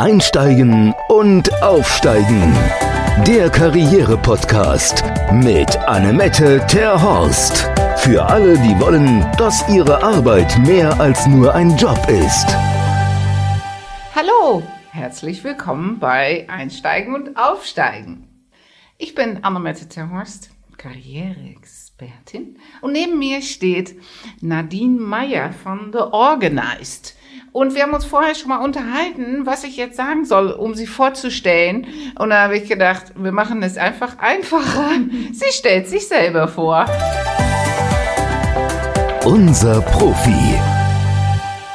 Einsteigen und Aufsteigen. Der Karriere-Podcast mit Annemette Terhorst. Für alle, die wollen, dass ihre Arbeit mehr als nur ein Job ist. Hallo, herzlich willkommen bei Einsteigen und Aufsteigen. Ich bin Annemette Terhorst, Karriereexpertin. Und neben mir steht Nadine Meyer von The Organized. Und wir haben uns vorher schon mal unterhalten, was ich jetzt sagen soll, um sie vorzustellen. Und da habe ich gedacht, wir machen es einfach einfacher. Sie stellt sich selber vor. Unser Profi.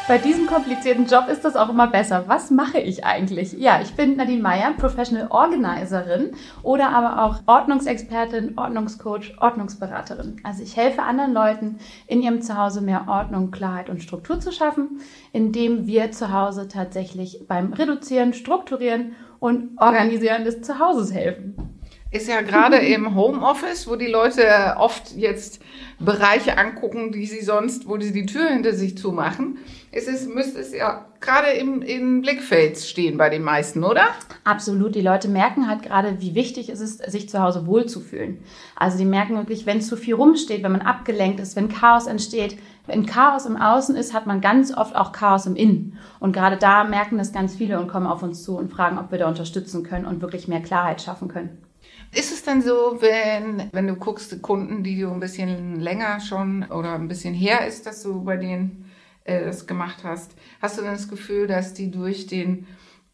Bei diesem komplizierten Job ist das auch immer besser. Was mache ich eigentlich? Ja, ich bin Nadine Meyer, Professional Organizerin oder aber auch Ordnungsexpertin, Ordnungscoach, Ordnungsberaterin. Also ich helfe anderen Leuten, in ihrem Zuhause mehr Ordnung, Klarheit und Struktur zu schaffen, indem wir zu Hause tatsächlich beim Reduzieren, Strukturieren und Organisieren des Zuhauses helfen ist ja gerade im Homeoffice, wo die Leute oft jetzt Bereiche angucken, die sie sonst, wo sie die Tür hinter sich zumachen. Es ist, müsste es ja gerade im, im Blickfeld stehen bei den meisten, oder? Absolut. Die Leute merken halt gerade, wie wichtig es ist, sich zu Hause wohlzufühlen. Also die merken wirklich, wenn zu viel rumsteht, wenn man abgelenkt ist, wenn Chaos entsteht, wenn Chaos im Außen ist, hat man ganz oft auch Chaos im Innen. Und gerade da merken das ganz viele und kommen auf uns zu und fragen, ob wir da unterstützen können und wirklich mehr Klarheit schaffen können. Ist es dann so, wenn, wenn du guckst, Kunden, die du ein bisschen länger schon oder ein bisschen her ist, dass du bei denen äh, das gemacht hast, hast du dann das Gefühl, dass die durch den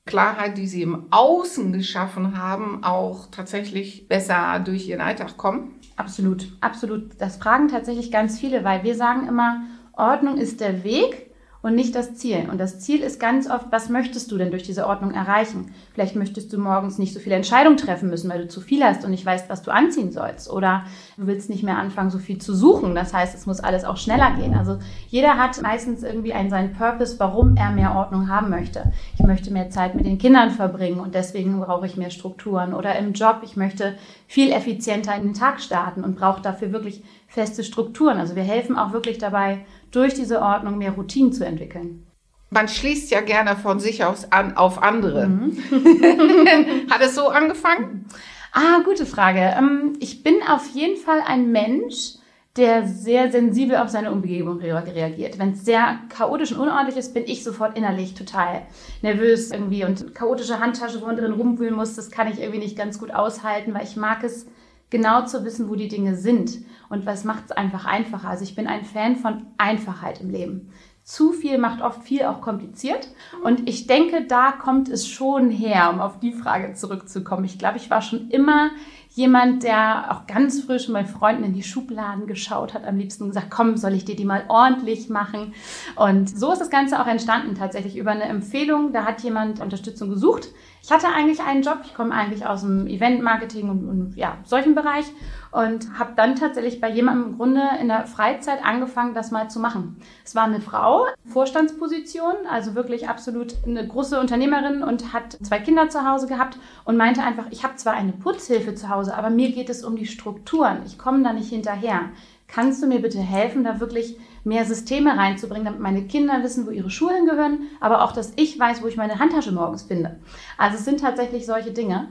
Klarheit, die sie im Außen geschaffen haben, auch tatsächlich besser durch ihren Alltag kommen? Absolut, absolut. Das fragen tatsächlich ganz viele, weil wir sagen immer, Ordnung ist der Weg, und nicht das Ziel. Und das Ziel ist ganz oft, was möchtest du denn durch diese Ordnung erreichen? Vielleicht möchtest du morgens nicht so viele Entscheidungen treffen müssen, weil du zu viel hast und nicht weißt, was du anziehen sollst. Oder du willst nicht mehr anfangen, so viel zu suchen. Das heißt, es muss alles auch schneller gehen. Also jeder hat meistens irgendwie einen seinen Purpose, warum er mehr Ordnung haben möchte. Ich möchte mehr Zeit mit den Kindern verbringen und deswegen brauche ich mehr Strukturen. Oder im Job, ich möchte viel effizienter in den Tag starten und brauche dafür wirklich feste Strukturen. Also wir helfen auch wirklich dabei, durch diese Ordnung mehr Routinen zu entwickeln. Man schließt ja gerne von sich aus an auf andere. Mhm. Hat es so angefangen? Ah, gute Frage. Ähm, ich bin auf jeden Fall ein Mensch, der sehr sensibel auf seine Umgebung reagiert. Wenn es sehr chaotisch und unordentlich ist, bin ich sofort innerlich total nervös irgendwie und chaotische Handtasche, wo man drin rumwühlen muss, das kann ich irgendwie nicht ganz gut aushalten, weil ich mag es genau zu wissen, wo die Dinge sind und was macht es einfach einfacher. Also ich bin ein Fan von Einfachheit im Leben. Zu viel macht oft viel auch kompliziert und ich denke, da kommt es schon her, um auf die Frage zurückzukommen. Ich glaube, ich war schon immer jemand, der auch ganz frisch mit Freunden in die Schubladen geschaut hat, am liebsten gesagt, komm, soll ich dir die mal ordentlich machen? Und so ist das Ganze auch entstanden, tatsächlich über eine Empfehlung. Da hat jemand Unterstützung gesucht. Ich hatte eigentlich einen Job, ich komme eigentlich aus dem Event-Marketing und, und ja, solchen Bereich und habe dann tatsächlich bei jemandem im Grunde in der Freizeit angefangen, das mal zu machen. Es war eine Frau, Vorstandsposition, also wirklich absolut eine große Unternehmerin und hat zwei Kinder zu Hause gehabt und meinte einfach, ich habe zwar eine Putzhilfe zu Hause, aber mir geht es um die Strukturen. Ich komme da nicht hinterher. Kannst du mir bitte helfen, da wirklich mehr Systeme reinzubringen, damit meine Kinder wissen, wo ihre Schuhe hingehören, aber auch, dass ich weiß, wo ich meine Handtasche morgens finde. Also es sind tatsächlich solche Dinge.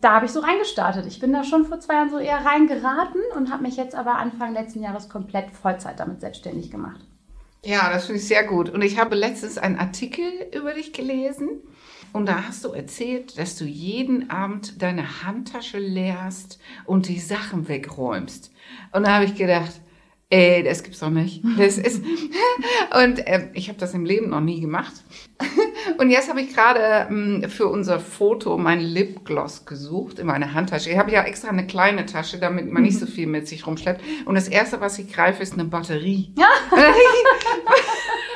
Da habe ich so reingestartet. Ich bin da schon vor zwei Jahren so eher reingeraten und habe mich jetzt aber Anfang letzten Jahres komplett Vollzeit damit selbstständig gemacht. Ja, das finde ich sehr gut. Und ich habe letztens einen Artikel über dich gelesen. Und da hast du erzählt, dass du jeden Abend deine Handtasche leerst und die Sachen wegräumst. Und da habe ich gedacht, Ey, das gibt's doch nicht. Das ist und äh, ich habe das im Leben noch nie gemacht. und jetzt habe ich gerade ähm, für unser Foto mein Lipgloss gesucht in meiner Handtasche. Ich habe ja extra eine kleine Tasche, damit man nicht so viel mit sich rumschleppt. Und das erste, was ich greife, ist eine Batterie.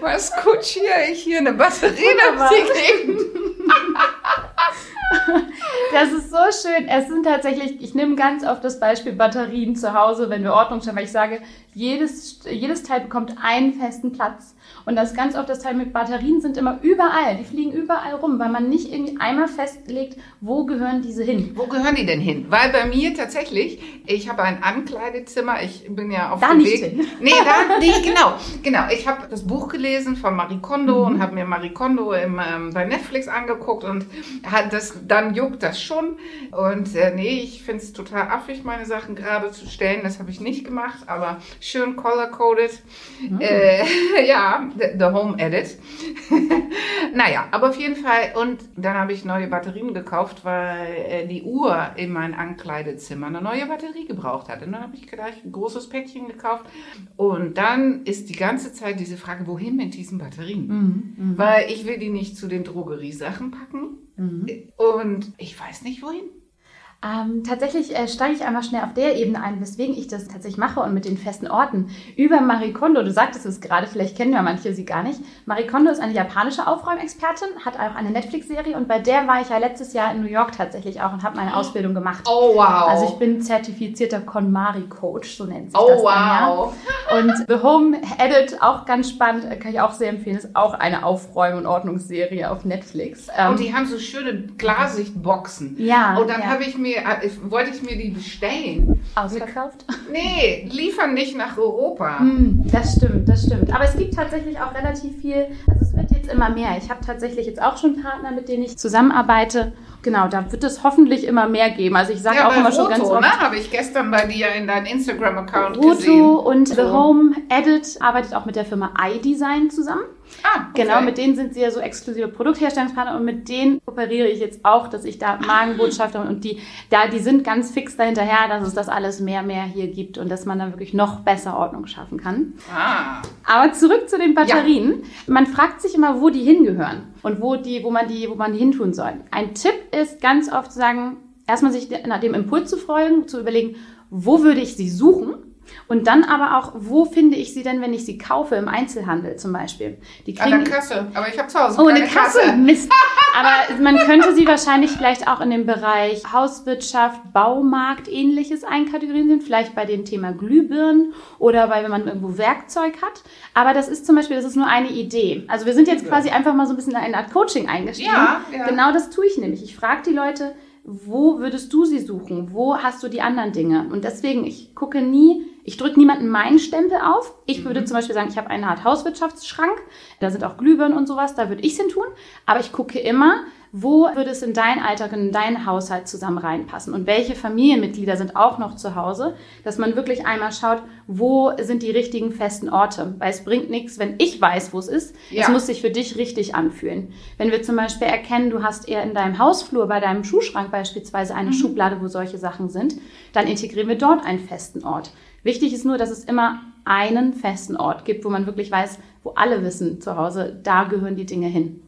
Was kutschiere ich hier eine Batterie sich Das ist so schön. Es sind tatsächlich, ich nehme ganz oft das Beispiel Batterien zu Hause, wenn wir Ordnung schaffen, weil ich sage, jedes, jedes Teil bekommt einen festen Platz. Und das ganz oft das Teil mit Batterien sind immer überall. Die fliegen überall rum, weil man nicht irgendwie einmal festlegt, wo gehören diese hin. Wo gehören die denn hin? Weil bei mir tatsächlich, ich habe ein Ankleidezimmer, ich bin ja auf da dem nicht Weg. hin. Nee, da, nee, genau, genau. Ich habe das Buch gelesen von Marie Kondo Mhm. und habe mir Marie Kondo im, ähm, bei Netflix angeguckt und hat das, dann juckt das schon. Und äh, nee, ich finde es total affig, meine Sachen gerade zu stellen. Das habe ich nicht gemacht, aber schön color-coded. Mhm. Äh, ja, the, the Home Edit. naja, aber auf jeden Fall. Und dann habe ich neue Batterien gekauft, weil äh, die Uhr in mein Ankleidezimmer eine neue Batterie gebraucht hat. Und dann habe ich gleich ein großes Päckchen gekauft. Und dann ist die ganze Zeit diese Frage, wohin mit diesen Batterien? Weil ich will die nicht zu den Drogeriesachen packen. Und ich weiß nicht wohin. Ähm, tatsächlich äh, steige ich einmal schnell auf der Ebene ein, weswegen ich das tatsächlich mache und mit den festen Orten. Über Marie Kondo, du sagtest es gerade, vielleicht kennen ja manche sie gar nicht. Marie Kondo ist eine japanische Aufräumexpertin, hat auch eine Netflix-Serie und bei der war ich ja letztes Jahr in New York tatsächlich auch und habe meine Ausbildung gemacht. Oh wow. Also ich bin zertifizierter KonMari-Coach, so nennt sich Oh das dann ja. wow. Und The Home Edit, auch ganz spannend, äh, kann ich auch sehr empfehlen, ist auch eine Aufräum- und Ordnungsserie auf Netflix. Ähm, Und die haben so schöne Klarsichtboxen. Ja, Und dann ja. habe ich mir, äh, wollte ich mir die bestellen. ausverkauft. Nee, liefern nicht nach Europa. Hm, das stimmt, das stimmt. Aber es gibt tatsächlich auch relativ viel, also es wird jetzt immer mehr. Ich habe tatsächlich jetzt auch schon Partner, mit denen ich zusammenarbeite. Genau, da wird es hoffentlich immer mehr geben. Also ich sage Ja, auch immer schon ganz Roto, oft. ne, habe ich gestern bei dir in deinem Instagram-Account gesehen. Roto und The. Home Edit arbeitet auch mit der Firma iDesign zusammen. Ah, okay. Genau, mit denen sind sie ja so exklusive Produktherstellungspartner und mit denen kooperiere ich jetzt auch, dass ich da Magenbotschafter und die, da, die sind ganz fix dahinterher, dass es das alles mehr, mehr hier gibt und dass man da wirklich noch besser Ordnung schaffen kann. Ah, Aber zurück zu den Batterien. Man fragt sich immer, wo die hingehören und wo die, wo man die, wo man die hintun soll. Ein Tipp ist ganz oft zu sagen, erstmal sich nach dem Impuls zu folgen, zu überlegen, wo würde ich sie suchen? Und dann aber auch, wo finde ich sie denn, wenn ich sie kaufe im Einzelhandel zum Beispiel? Die an der Kasse. Aber ich habe zu Hause Oh, eine Kasse. Mist. Aber man könnte sie wahrscheinlich vielleicht auch in dem Bereich Hauswirtschaft, Baumarkt, ähnliches einkategorisieren. Vielleicht bei dem Thema Glühbirnen oder bei, wenn man irgendwo Werkzeug hat. Aber das ist zum Beispiel, das ist nur eine Idee. Also wir sind jetzt quasi einfach mal so ein bisschen in eine Art Coaching eingestiegen. Ja, ja. Genau das tue ich nämlich. Ich frage die Leute, wo würdest du sie suchen? Wo hast du die anderen Dinge? Und deswegen, ich gucke nie, ich drücke niemanden meinen Stempel auf. Ich Mhm. würde zum Beispiel sagen, ich habe eine Art Hauswirtschaftsschrank. Da sind auch Glühbirnen und sowas. Da würde ich es hin tun. Aber ich gucke immer, wo würde es in deinen Alltag, in deinen Haushalt zusammen reinpassen? Und welche Familienmitglieder sind auch noch zu Hause? Dass man wirklich einmal schaut, wo sind die richtigen festen Orte? Weil es bringt nichts, wenn ich weiß, wo es ist. Ja. Es muss sich für dich richtig anfühlen. Wenn wir zum Beispiel erkennen, du hast eher in deinem Hausflur, bei deinem Schuhschrank beispielsweise eine Schublade, wo solche Sachen sind, dann integrieren wir dort einen festen Ort. Wichtig ist nur, dass es immer einen festen Ort gibt, wo man wirklich weiß, wo alle wissen zu Hause, da gehören die Dinge hin.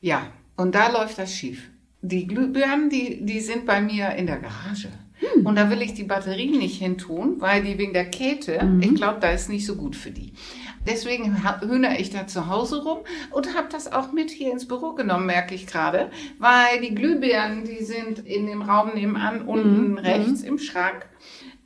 Ja, und da läuft das schief. Die Glühbirnen, die, die sind bei mir in der Garage. Hm. Und da will ich die Batterien nicht hin tun, weil die wegen der Kälte, Mhm. ich glaube, da ist nicht so gut für die. Deswegen hühner ich da zu Hause rum und habe das auch mit hier ins Büro genommen, merke ich gerade. Weil die Glühbirnen, die sind in dem Raum nebenan, unten Mhm. rechts im Schrank.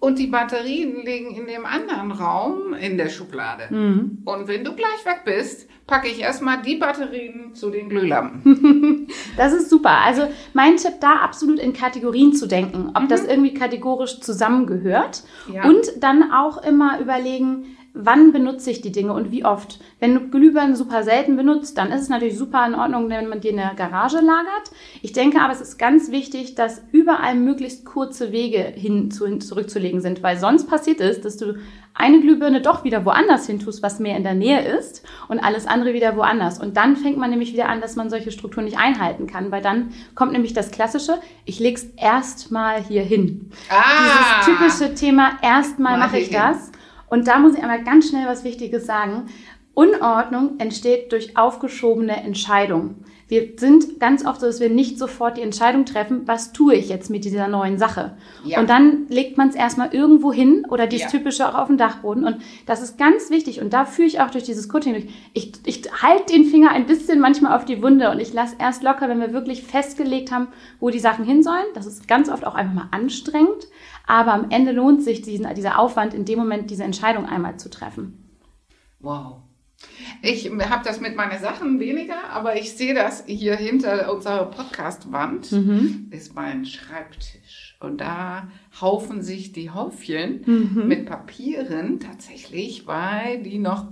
Und die Batterien liegen in dem anderen Raum in der Schublade. Mhm. Und wenn du gleich weg bist, packe ich erstmal die Batterien zu den Glühlampen. Das ist super. Also mein Tipp da absolut in Kategorien zu denken, ob das irgendwie kategorisch zusammengehört Ja. und dann auch immer überlegen, wann benutze ich die Dinge und wie oft. Wenn du Glühbirnen super selten benutzt, dann ist es natürlich super in Ordnung, wenn man die in der Garage lagert. Ich denke aber, es ist ganz wichtig, dass überall möglichst kurze Wege hin, zu, hin zurückzulegen sind, weil sonst passiert es, dass du eine Glühbirne doch wieder woanders hin tust, was mehr in der Nähe ist und alles andere wieder woanders. Und dann fängt man nämlich wieder an, dass man solche Strukturen nicht einhalten kann, weil dann kommt nämlich das Klassische, ich leg's erstmal hier hin. Ah! Dieses typische Thema, erstmal Mach mache ich ich das. Und da muss ich einmal ganz schnell was Wichtiges sagen. Unordnung entsteht durch aufgeschobene Entscheidungen. Wir sind ganz oft so, dass wir nicht sofort die Entscheidung treffen, was tue ich jetzt mit dieser neuen Sache. Ja. Und dann legt man es erstmal irgendwo hin oder dies Ja. typische auch auf den Dachboden. Und das ist ganz wichtig. Und da führe ich auch durch dieses Coaching durch. Ich, ich halte den Finger ein bisschen manchmal auf die Wunde und ich lasse erst locker, wenn wir wirklich festgelegt haben, wo die Sachen hin sollen. Das ist ganz oft auch einfach mal anstrengend. Aber am Ende lohnt sich diesen, dieser Aufwand, in dem Moment diese Entscheidung einmal zu treffen. Wow. Ich habe das mit meinen Sachen weniger, aber ich sehe das hier hinter unserer Podcast-Wand ist mein Schreibtisch. Und da haufen sich die Häufchen mit Papieren tatsächlich, weil die noch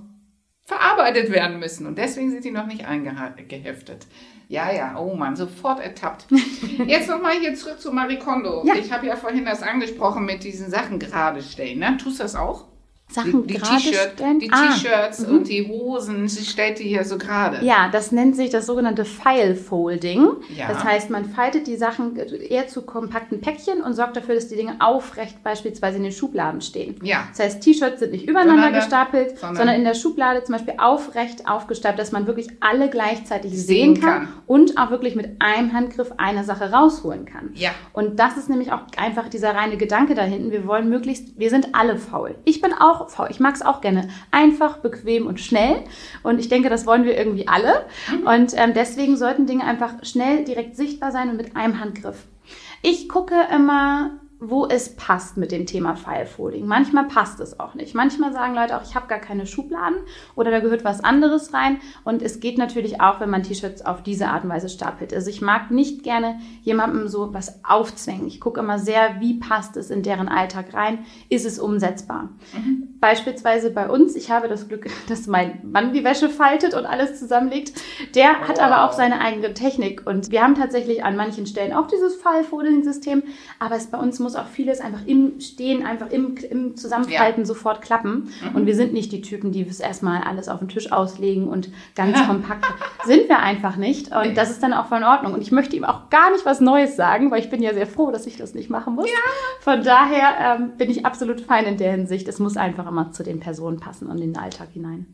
verarbeitet werden müssen. Und deswegen sind die noch nicht eingeheftet. Ja, ja, oh Mann, sofort ertappt. Jetzt nochmal hier zurück zu Marie Kondo. Ja. Ich habe ja vorhin das angesprochen mit diesen Sachen gerade stellen. Ne? Tust du das auch? Sachen die, die gerade stellen? die Ah, T-Shirts und die Hosen, sie stellt die hier so gerade. Ja, das nennt sich das sogenannte File Folding. Ja. Das heißt, man faltet die Sachen eher zu kompakten Päckchen und sorgt dafür, dass die Dinge aufrecht beispielsweise in den Schubladen stehen. Ja. Das heißt, T-Shirts sind nicht übereinander Sondern- gestapelt, sondern- sondern, in der Schublade zum Beispiel aufrecht aufgestapelt, dass man wirklich alle gleichzeitig Sehen sehen kann, kann. und auch wirklich mit einem Handgriff eine Sache rausholen kann. Ja. Und das ist nämlich auch einfach dieser reine Gedanke da hinten. Wir wollen möglichst, wir sind alle faul. Ich bin auch faul. Ich mag es auch gerne. Einfach, bequem und schnell. Und ich denke, das wollen wir irgendwie alle. Und ähm, deswegen sollten Dinge einfach schnell, direkt sichtbar sein und mit einem Handgriff. Ich gucke immer, wo es passt mit dem Thema Filefolding. Manchmal passt es auch nicht. Manchmal sagen Leute auch, ich habe gar keine Schubladen oder da gehört was anderes rein. Und es geht natürlich auch, wenn man T-Shirts auf diese Art und Weise stapelt. Also ich mag nicht gerne jemandem so was aufzwängen. Ich gucke immer sehr, wie passt es in deren Alltag rein? Ist es umsetzbar? Beispielsweise bei uns, ich habe das Glück, dass mein Mann die Wäsche faltet und alles zusammenlegt. Der hat aber auch seine eigene Technik und wir haben tatsächlich an manchen Stellen auch dieses File-Folding-System, aber es bei uns muss auch vieles einfach im Stehen, einfach im, im Zusammenfalten sofort klappen. Und wir sind nicht die Typen, die es erstmal alles auf den Tisch auslegen und ganz kompakt. Sind wir einfach nicht. Und das ist dann auch voll in Ordnung. Und ich möchte ihm auch gar nicht was Neues sagen, weil ich bin ja sehr froh, dass ich das nicht machen muss. Von daher ähm, bin ich absolut fein in der Hinsicht. Es muss einfach immer zu den Personen passen und in den Alltag hinein.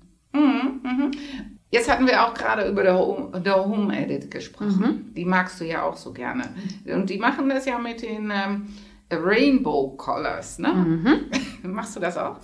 Jetzt hatten wir auch gerade über der Home, der Home Edit gesprochen. Die magst du ja auch so gerne. Und die machen das ja mit den ähm, Rainbow Colors, ne? Machst du das auch?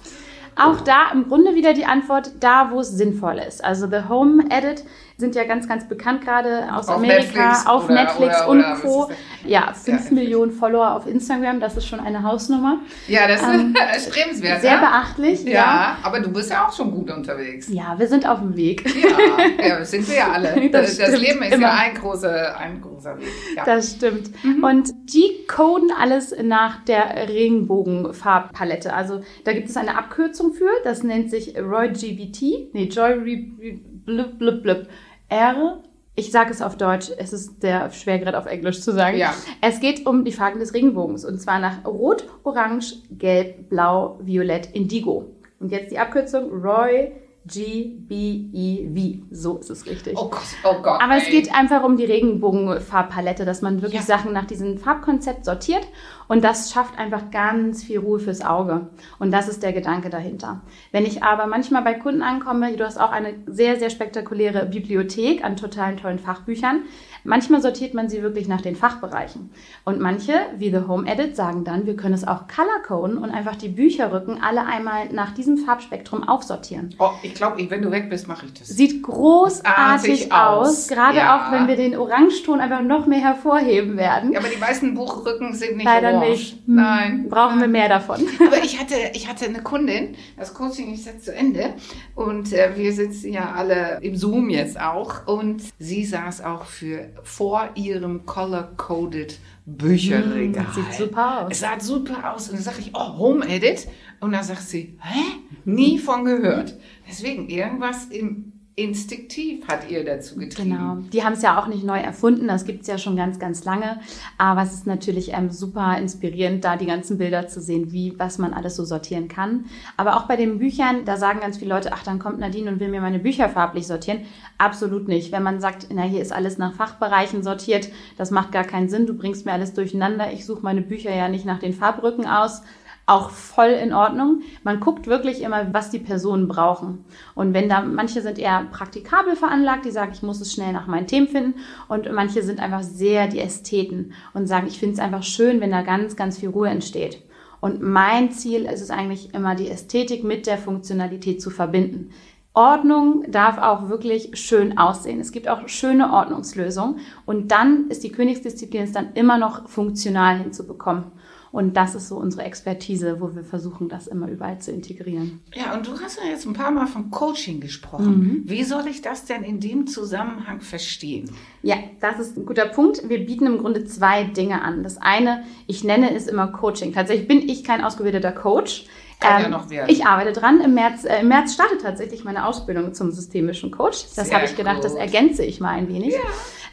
Auch da im Grunde wieder die Antwort, da wo es sinnvoll ist. Also The Home Edit sind ja ganz, ganz bekannt gerade aus Auf Amerika, Netflix auf oder- Netflix oder- und oder was Co. das? Ja, 5 Ja. Millionen Follower auf Instagram, das ist schon eine Hausnummer. Ja, das ist strebenswert. Sehr ne? beachtlich, ja. Ja, aber du bist ja auch schon gut unterwegs. Ja, wir sind auf dem Weg. Ja, ja das sind wir ja alle. Das Das, stimmt, Leben ist immer. ja ein großer, ein großer Weg. Ja. Das stimmt. Und die coden alles nach der Regenbogenfarbpalette. Also da gibt es eine Abkürzung für, das nennt sich Roy GBT. Nee, Joy Re- blub, blub, blub. R. Ich sage es auf Deutsch, es ist sehr schwer gerade auf Englisch zu sagen. Ja. Es geht um die Farben des Regenbogens und zwar nach Rot, Orange, Gelb, Blau, Violett, Indigo. Und jetzt die Abkürzung Roy G-B-E-V. So ist es richtig. Oh Gott, oh Gott. Aber es ey. geht einfach um die Regenbogenfarbpalette, dass man wirklich Ja. Sachen nach diesem Farbkonzept sortiert und das schafft einfach ganz viel Ruhe fürs Auge. Und das ist der Gedanke dahinter. Wenn ich aber manchmal bei Kunden ankomme, du hast auch eine sehr, sehr spektakuläre Bibliothek an totalen tollen Fachbüchern. Manchmal sortiert man sie wirklich nach den Fachbereichen. Und manche, wie The Home Edit, sagen dann, wir können es auch color-coden und einfach die Bücherrücken alle einmal nach diesem Farbspektrum aufsortieren. Oh, ich glaube, wenn du weg bist, mache ich das. Sieht großartig Artig aus, aus. gerade Ja. auch wenn wir den Orangeton einfach noch mehr hervorheben werden. Ja, aber die meisten Buchrücken sind nicht Leider orange. nicht. Hm, Nein. Brauchen wir mehr davon. Aber ich hatte, ich hatte eine Kundin, das Coaching ist jetzt zu Ende und äh, wir sitzen ja alle im Zoom jetzt auch und sie saß auch für vor ihrem color-coded Bücherregal. Mm, sieht super aus. Es sah super aus und dann sage ich, oh, Home Edit und dann sagt sie, hä? Nie von gehört. Deswegen irgendwas im instinktiv hat ihr dazu getrieben. Genau. Die haben es ja auch nicht neu erfunden, das gibt es ja schon ganz, ganz lange. Aber es ist natürlich ähm, super inspirierend, da die ganzen Bilder zu sehen, wie, was man alles so sortieren kann. Aber auch bei den Büchern, da sagen ganz viele Leute, ach, dann kommt Nadine und will mir meine Bücher farblich sortieren. Absolut nicht. Wenn man sagt, na, hier ist alles nach Fachbereichen sortiert, das macht gar keinen Sinn, du bringst mir alles durcheinander, ich suche meine Bücher ja nicht nach den Farbrücken aus. Auch voll in Ordnung. Man guckt wirklich immer, was die Personen brauchen. Und wenn da, manche sind eher praktikabel veranlagt, die sagen, ich muss es schnell nach meinen Themen finden. Und manche sind einfach sehr die Ästheten und sagen, ich finde es einfach schön, wenn da ganz, ganz viel Ruhe entsteht. Und mein Ziel ist es eigentlich immer, die Ästhetik mit der Funktionalität zu verbinden. Ordnung darf auch wirklich schön aussehen. Es gibt auch schöne Ordnungslösungen. Und dann ist die Königsdisziplin es dann immer noch funktional hinzubekommen. Und das ist so unsere Expertise, wo wir versuchen, das immer überall zu integrieren. Ja, und du hast ja jetzt ein paar Mal von Coaching gesprochen. Mhm. Wie soll ich das denn in dem Zusammenhang verstehen? Ja, das ist ein guter Punkt. Wir bieten im Grunde zwei Dinge an. Das eine, ich nenne es immer Coaching. Tatsächlich bin ich kein ausgebildeter Coach. Kann ähm, ja noch werden. Ich arbeite dran. Im März, äh, Im März startet tatsächlich meine Ausbildung zum systemischen Coach. Das habe ich gedacht, gut. das ergänze ich mal ein wenig. Ja.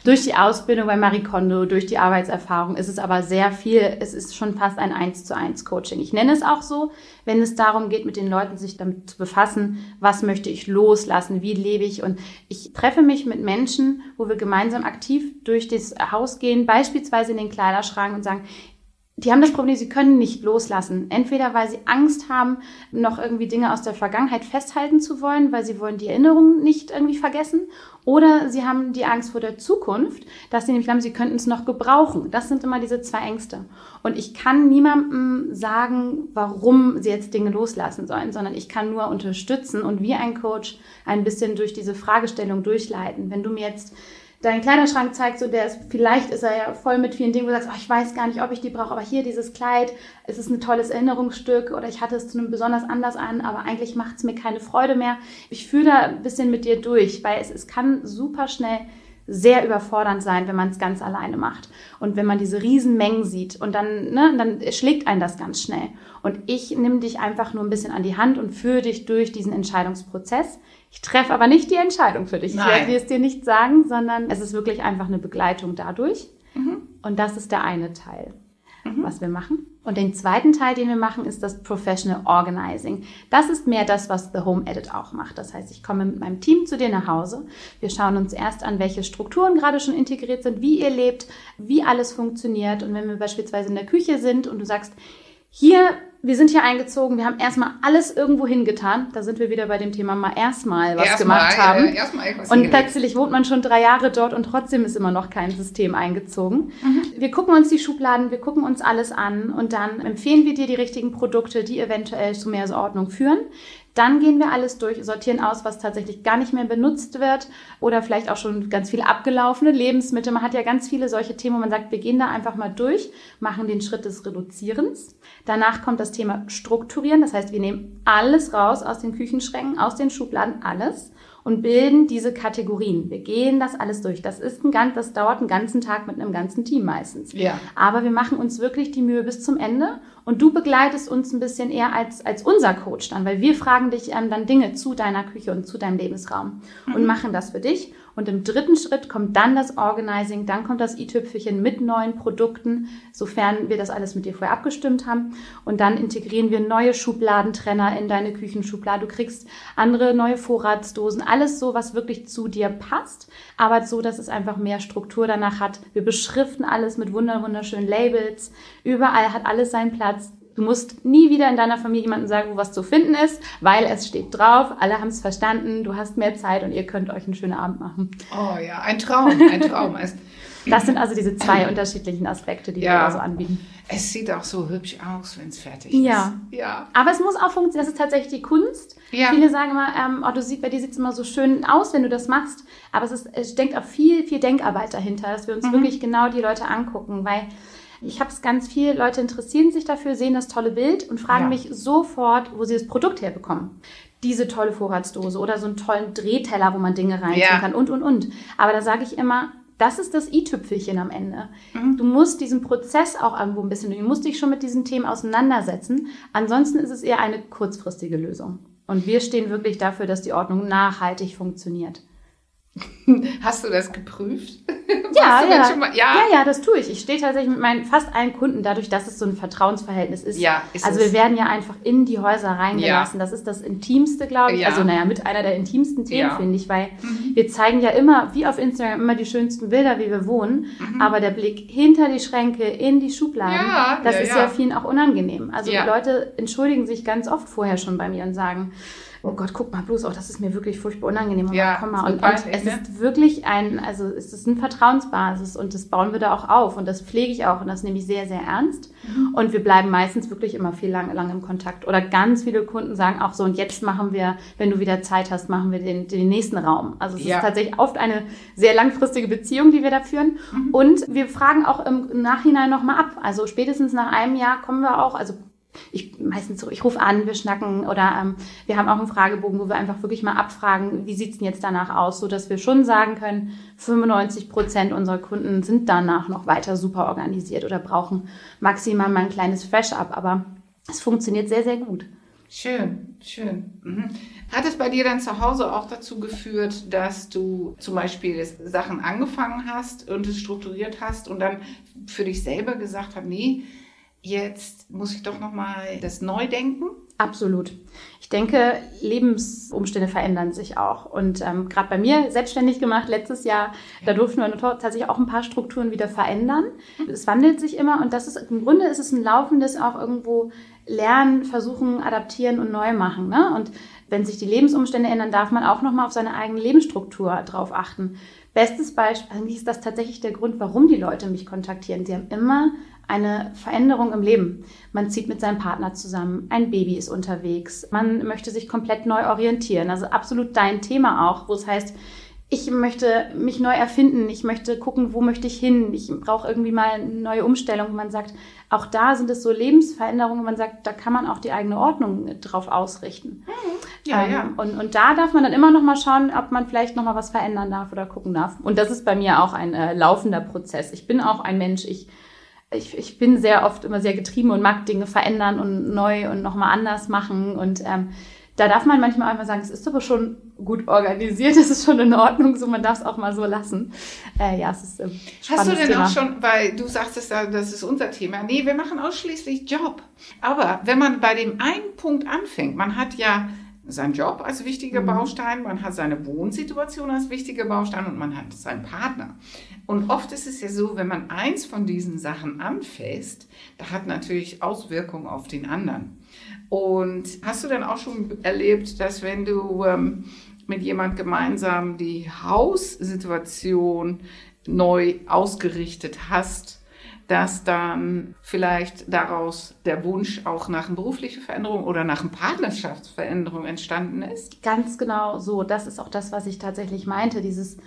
Durch die Ausbildung bei Marie Kondo, durch die Arbeitserfahrung ist es aber sehr viel, es ist schon fast ein 1 zu 1 Coaching. Ich nenne es auch so, wenn es darum geht, mit den Leuten sich damit zu befassen, was möchte ich loslassen, wie lebe ich. Und ich treffe mich mit Menschen, wo wir gemeinsam aktiv durch das Haus gehen, beispielsweise in den Kleiderschrank und sagen, die haben das Problem, sie können nicht loslassen. Entweder weil sie Angst haben, noch irgendwie Dinge aus der Vergangenheit festhalten zu wollen, weil sie wollen die Erinnerungen nicht irgendwie vergessen. Oder sie haben die Angst vor der Zukunft, dass sie nämlich glauben, sie könnten es noch gebrauchen. Das sind immer diese zwei Ängste. Und ich kann niemandem sagen, warum sie jetzt Dinge loslassen sollen, sondern ich kann nur unterstützen und wie ein Coach ein bisschen durch diese Fragestellung durchleiten. Wenn du mir jetzt deinen Kleiderschrank zeigt, so der ist, vielleicht ist er ja voll mit vielen Dingen, wo du sagst, oh, ich weiß gar nicht, ob ich die brauche, aber hier dieses Kleid, es ist ein tolles Erinnerungsstück oder ich hatte es zu einem besonders Anlass an, aber eigentlich macht es mir keine Freude mehr. Ich fühle da ein bisschen mit dir durch, weil es, es kann super schnell sehr überfordernd sein, wenn man es ganz alleine macht. Und wenn man diese Riesenmengen sieht und dann, ne, dann schlägt einen das ganz schnell. Und ich nehme dich einfach nur ein bisschen an die Hand und führe dich durch diesen Entscheidungsprozess. Ich treffe aber nicht die Entscheidung für dich. Nein. Ich werde es dir nicht sagen, sondern es ist wirklich einfach eine Begleitung dadurch. Mhm. Und das ist der eine Teil, mhm. was wir machen. Und den zweiten Teil, den wir machen, ist das Professional Organizing. Das ist mehr das, was The Home Edit auch macht. Das heißt, ich komme mit meinem Team zu dir nach Hause. Wir schauen uns erst an, welche Strukturen gerade schon integriert sind, wie ihr lebt, wie alles funktioniert. Und wenn wir beispielsweise in der Küche sind und du sagst, hier wir sind hier eingezogen, wir haben erstmal alles irgendwo hingetan. Da sind wir wieder bei dem Thema mal erstmal was erstmal, gemacht haben. Äh, erstmal und hingelegt. plötzlich wohnt man schon drei Jahre dort und trotzdem ist immer noch kein System eingezogen. Mhm. Wir gucken uns die Schubladen, wir gucken uns alles an und dann empfehlen wir dir die richtigen Produkte, die eventuell zu mehr Ordnung führen. Dann gehen wir alles durch, sortieren aus, was tatsächlich gar nicht mehr benutzt wird oder vielleicht auch schon ganz viele abgelaufene Lebensmittel. Man hat ja ganz viele solche Themen, wo man sagt, wir gehen da einfach mal durch, machen den Schritt des Reduzierens. Danach kommt das Thema Strukturieren. Das heißt, wir nehmen alles raus aus den Küchenschränken, aus den Schubladen, alles und bilden diese Kategorien. Wir gehen das alles durch. Das ist ein ganz, das dauert einen ganzen Tag mit einem ganzen Team meistens. Ja. Aber wir machen uns wirklich die Mühe bis zum Ende und du begleitest uns ein bisschen eher als, als unser Coach dann, weil wir fragen dich ähm, dann Dinge zu deiner Küche und zu deinem Lebensraum mhm. und machen das für dich. Und im dritten Schritt kommt dann das Organizing, dann kommt das i-Tüpfelchen mit neuen Produkten, sofern wir das alles mit dir vorher abgestimmt haben. Und dann integrieren wir neue Schubladentrenner in deine Küchenschublade. Du kriegst andere neue Vorratsdosen, alles so, was wirklich zu dir passt, aber so, dass es einfach mehr Struktur danach hat. Wir beschriften alles mit wunderschönen Labels. Überall hat alles seinen Platz. Du musst nie wieder in deiner Familie jemandem sagen, wo was zu finden ist, weil es steht drauf, alle haben es verstanden, du hast mehr Zeit und ihr könnt euch einen schönen Abend machen. Oh ja, ein Traum, ein Traum. das sind also diese zwei unterschiedlichen Aspekte, die ja. wir so anbieten. Es sieht auch so hübsch aus, wenn es fertig ja. ist. Ja. Aber es muss auch funktionieren. Das ist tatsächlich die Kunst. Ja. Viele sagen immer, ähm, oh, du siehst, bei dir sieht es immer so schön aus, wenn du das machst. Aber es, ist, es denkt auch viel, viel Denkarbeit dahinter, dass wir uns mhm. wirklich genau die Leute angucken, weil ich habe es ganz viel, Leute interessieren sich dafür, sehen das tolle Bild und fragen ja. mich sofort, wo sie das Produkt herbekommen. Diese tolle Vorratsdose oder so einen tollen Drehteller, wo man Dinge reintun ja. kann und, und, und. Aber da sage ich immer, das ist das i-Tüpfelchen am Ende. Mhm. Du musst diesen Prozess auch irgendwo ein bisschen, du musst dich schon mit diesen Themen auseinandersetzen. Ansonsten ist es eher eine kurzfristige Lösung. Und wir stehen wirklich dafür, dass die Ordnung nachhaltig funktioniert. Hast du das geprüft? Ja, ja. mal- ja. ja, ja, das tue ich. Ich stehe tatsächlich mit meinen fast allen Kunden, dadurch, dass es so ein Vertrauensverhältnis ist. Ja, ist also es. wir werden ja einfach in die Häuser reingelassen. Das ist das Intimste, glaube ich. Ja. Also naja, mit einer der intimsten Themen, Ja. Mhm. finde ich, weil wir zeigen ja immer, wie auf Instagram, immer die schönsten Bilder, wie wir wohnen. Mhm. Aber der Blick hinter die Schränke, in die Schubladen, Ja, das ja, ist ja. ja. vielen auch unangenehm. Also Ja. die Leute entschuldigen sich ganz oft vorher schon bei mir und sagen, oh Gott, guck mal bloß, oh, das ist mir wirklich furchtbar unangenehm. Ja, komm mal. Und, und es ne? ist wirklich ein, also es ist eine Vertrauensbasis und das bauen wir da auch auf und das pflege ich auch und das nehme ich sehr, sehr ernst. Mhm. Und wir bleiben meistens wirklich immer viel lang, lang im Kontakt. Oder ganz viele Kunden sagen auch so, und jetzt machen wir, wenn du wieder Zeit hast, machen wir den, den nächsten Raum. Also es Ja. ist tatsächlich oft eine sehr langfristige Beziehung, die wir da führen. Mhm. Und wir fragen auch im Nachhinein nochmal ab. Also spätestens nach einem Jahr kommen wir auch, also ich meistens so, ich rufe an, wir schnacken oder ähm, wir haben auch einen Fragebogen, wo wir einfach wirklich mal abfragen, wie sieht's denn jetzt danach aus, so dass wir schon sagen können, 95 Prozent unserer Kunden sind danach noch weiter super organisiert oder brauchen maximal mal ein kleines Fresh-up, aber es funktioniert sehr, sehr gut. Schön, schön. Mhm. Hat es bei dir dann zu Hause auch dazu geführt, dass du zum Beispiel Sachen angefangen hast und es strukturiert hast und dann für dich selber gesagt hast, nee, jetzt muss ich doch nochmal das neu denken? Absolut. Ich denke, Lebensumstände verändern sich auch. Und ähm, gerade bei mir selbstständig gemacht letztes Jahr, da durften wir tatsächlich auch ein paar Strukturen wieder verändern. Es wandelt sich immer und das ist im Grunde ist es ein laufendes auch irgendwo lernen, versuchen, adaptieren und neu machen. Ne? Und wenn sich die Lebensumstände ändern, darf man auch nochmal auf seine eigene Lebensstruktur drauf achten. Bestes Beispiel, eigentlich ist das tatsächlich der Grund, warum die Leute mich kontaktieren. Sie haben immer eine Veränderung im Leben. Man zieht mit seinem Partner zusammen, ein Baby ist unterwegs, man möchte sich komplett neu orientieren. Also absolut dein Thema auch, wo es heißt, ich möchte mich neu erfinden, ich möchte gucken, wo möchte ich hin, ich brauche irgendwie mal eine neue Umstellung. Man sagt, auch da sind es so Lebensveränderungen, man sagt, da kann man auch die eigene Ordnung drauf ausrichten. Ja, ähm, ja. Und, und da darf man dann immer noch mal schauen, ob man vielleicht noch mal was verändern darf oder gucken darf. Und das ist bei mir auch ein äh, laufender Prozess. Ich bin auch ein Mensch, ich ich, ich bin sehr oft immer sehr getrieben und mag Dinge verändern und neu und nochmal anders machen. Und ähm, da darf man manchmal mal sagen, es ist aber schon gut organisiert, es ist schon in Ordnung, so man darf es auch mal so lassen. Äh, ja, es ist ähm, Hast du denn Thema. auch schon, weil du sagtest, ja, das ist unser Thema. Nee, wir machen ausschließlich Job. Aber wenn man bei dem einen Punkt anfängt, man hat ja seinen Job als wichtiger Mhm. Baustein, man hat seine Wohnsituation als wichtiger Baustein und man hat seinen Partner. Und oft ist es ja so, wenn man eins von diesen Sachen anfasst, da hat natürlich Auswirkungen auf den anderen. Und hast du denn auch schon erlebt, dass wenn du ähm, mit jemand gemeinsam die Haussituation neu ausgerichtet hast, dass dann vielleicht daraus der Wunsch auch nach einer beruflichen Veränderung oder nach einer Partnerschaftsveränderung entstanden ist? Ganz genau so. Das ist auch das, was ich tatsächlich meinte. Dieses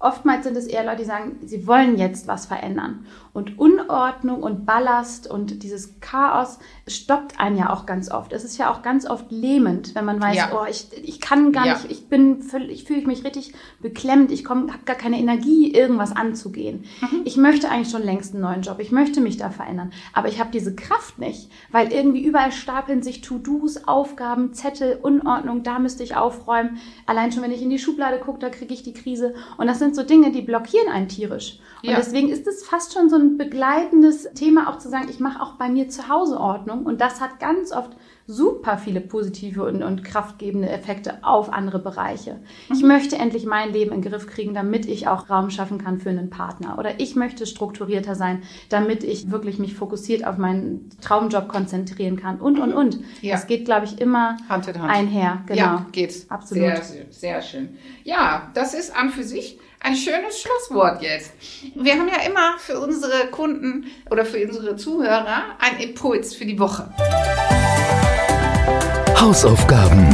Oftmals sind es eher Leute, die sagen, sie wollen jetzt was verändern. Und Unordnung und Ballast und dieses Chaos stoppt einen ja auch ganz oft. Es ist ja auch ganz oft lähmend, wenn man weiß, Ja. oh, ich, ich kann gar Ja. nicht, ich bin völlig, ich fühle mich richtig beklemmt, ich habe gar keine Energie, irgendwas anzugehen. Mhm. Ich möchte eigentlich schon längst einen neuen Job, ich möchte mich da verändern, aber ich habe diese Kraft nicht, weil irgendwie überall stapeln sich To-Dos, Aufgaben, Zettel, Unordnung, da müsste ich aufräumen. Allein schon, wenn ich in die Schublade gucke, da kriege ich die Krise. Und das sind so Dinge, die blockieren einen tierisch. Und Ja. deswegen ist es fast schon so ein begleitendes Thema, auch zu sagen, ich mache auch bei mir zu Hause Ordnung. Und das hat ganz oft super viele positive und, und kraftgebende Effekte auf andere Bereiche. Ich möchte endlich mein Leben in den Griff kriegen, damit ich auch Raum schaffen kann für einen Partner. Oder ich möchte strukturierter sein, damit ich wirklich mich fokussiert auf meinen Traumjob konzentrieren kann. Und, und, und. Ja. Das geht, glaube ich, immer Hand in Hand. einher. Genau. Ja, geht's. Absolut. Sehr, sehr, sehr schön. Ja, das ist an für sich ein schönes Schlusswort jetzt. Wir haben ja immer für unsere Kunden oder für unsere Zuhörer einen Impuls für die Woche. Hausaufgaben.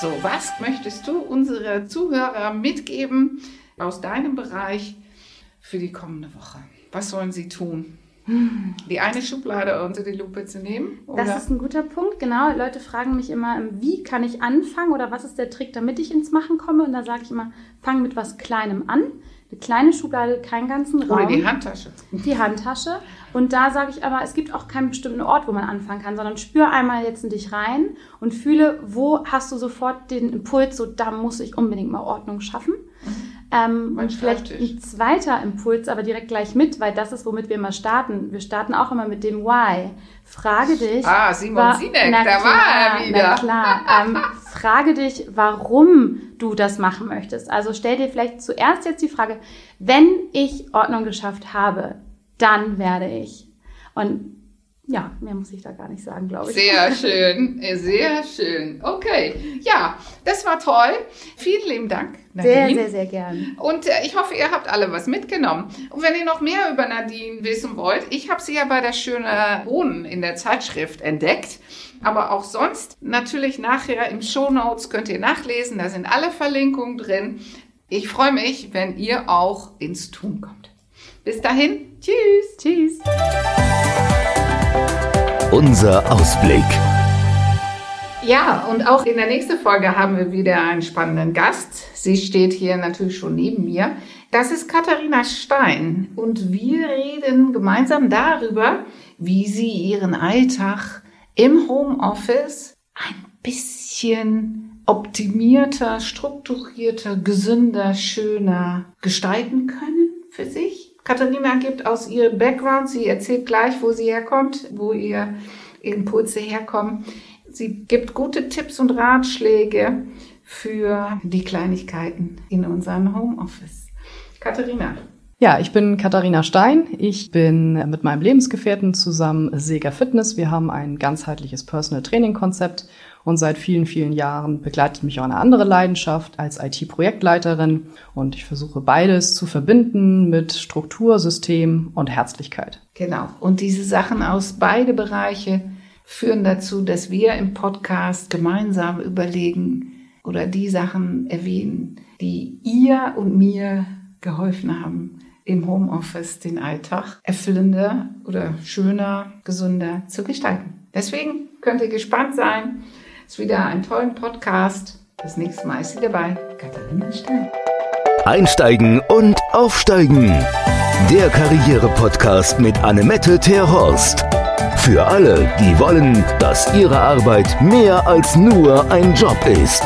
So, was möchtest du unsere Zuhörer mitgeben aus deinem Bereich für die kommende Woche? Was sollen sie tun? Die eine Schublade unter die Lupe zu nehmen? Oder? Das ist ein guter Punkt, genau. Leute fragen mich immer, wie kann ich anfangen oder was ist der Trick, damit ich ins Machen komme? Und da sage ich immer, fang mit was Kleinem an. Eine kleine Schublade, keinen ganzen Raum. Oder die Handtasche. Die Handtasche. Und da sage ich aber, es gibt auch keinen bestimmten Ort, wo man anfangen kann, sondern spür einmal jetzt in dich rein und fühle, wo hast du sofort den Impuls, so da muss ich unbedingt mal Ordnung schaffen. Mhm. Ähm, und vielleicht ein zweiter Impuls, aber direkt gleich mit, weil das ist, womit wir immer starten. Wir starten auch immer mit dem Why. Frage dich. Ah, Simon war, Sinek, da klar, war er wieder. Na klar. Ähm, frage dich, warum du das machen möchtest. Also stell dir vielleicht zuerst jetzt die Frage, wenn ich Ordnung geschafft habe, dann werde ich. Und ja, mehr muss ich da gar nicht sagen, glaube ich. Sehr schön, sehr schön. Okay, ja, das war toll. Vielen lieben Dank, Nadine. Sehr, sehr, sehr gern. Und äh, ich hoffe, ihr habt alle was mitgenommen. Und wenn ihr noch mehr über Nadine wissen wollt, ich habe sie ja bei der Schöne Wohnen in der Zeitschrift entdeckt. Aber auch sonst natürlich nachher im Show Notes könnt ihr nachlesen. Da sind alle Verlinkungen drin. Ich freue mich, wenn ihr auch ins Tun kommt. Bis dahin, tschüss. Tschüss. Unser Ausblick. Ja, und auch in der nächsten Folge haben wir wieder einen spannenden Gast. Sie steht hier natürlich schon neben mir. Das ist Katharina Stein und wir reden gemeinsam darüber, wie sie ihren Alltag im Homeoffice ein bisschen optimierter, strukturierter, gesünder, schöner gestalten können für sich Katharina gibt aus ihrem Background, sie erzählt gleich, wo sie herkommt, wo ihr Impulse herkommen. Sie gibt gute Tipps und Ratschläge für die Kleinigkeiten in unserem Homeoffice. Katharina. Ja, ich bin Katharina Stein. Ich bin mit meinem Lebensgefährten zusammen Sega Fitness. Wir haben ein ganzheitliches Personal Training Konzept und seit vielen, vielen Jahren begleitet mich auch eine andere Leidenschaft als IT-Projektleiterin und ich versuche beides zu verbinden mit Struktur, System und Herzlichkeit. Genau. Und diese Sachen aus beide Bereiche führen dazu, dass wir im Podcast gemeinsam überlegen oder die Sachen erwähnen, die ihr und mir geholfen haben, im Homeoffice den Alltag erfüllender oder schöner, gesünder zu gestalten. Deswegen könnt ihr gespannt sein, ist wieder ein toller Podcast. Das nächste Mal ist sie dabei, Katharina Stein. Einsteigen und aufsteigen. Der Karriere-Podcast mit Annemette Terhorst. Für alle, die wollen, dass ihre Arbeit mehr als nur ein Job ist.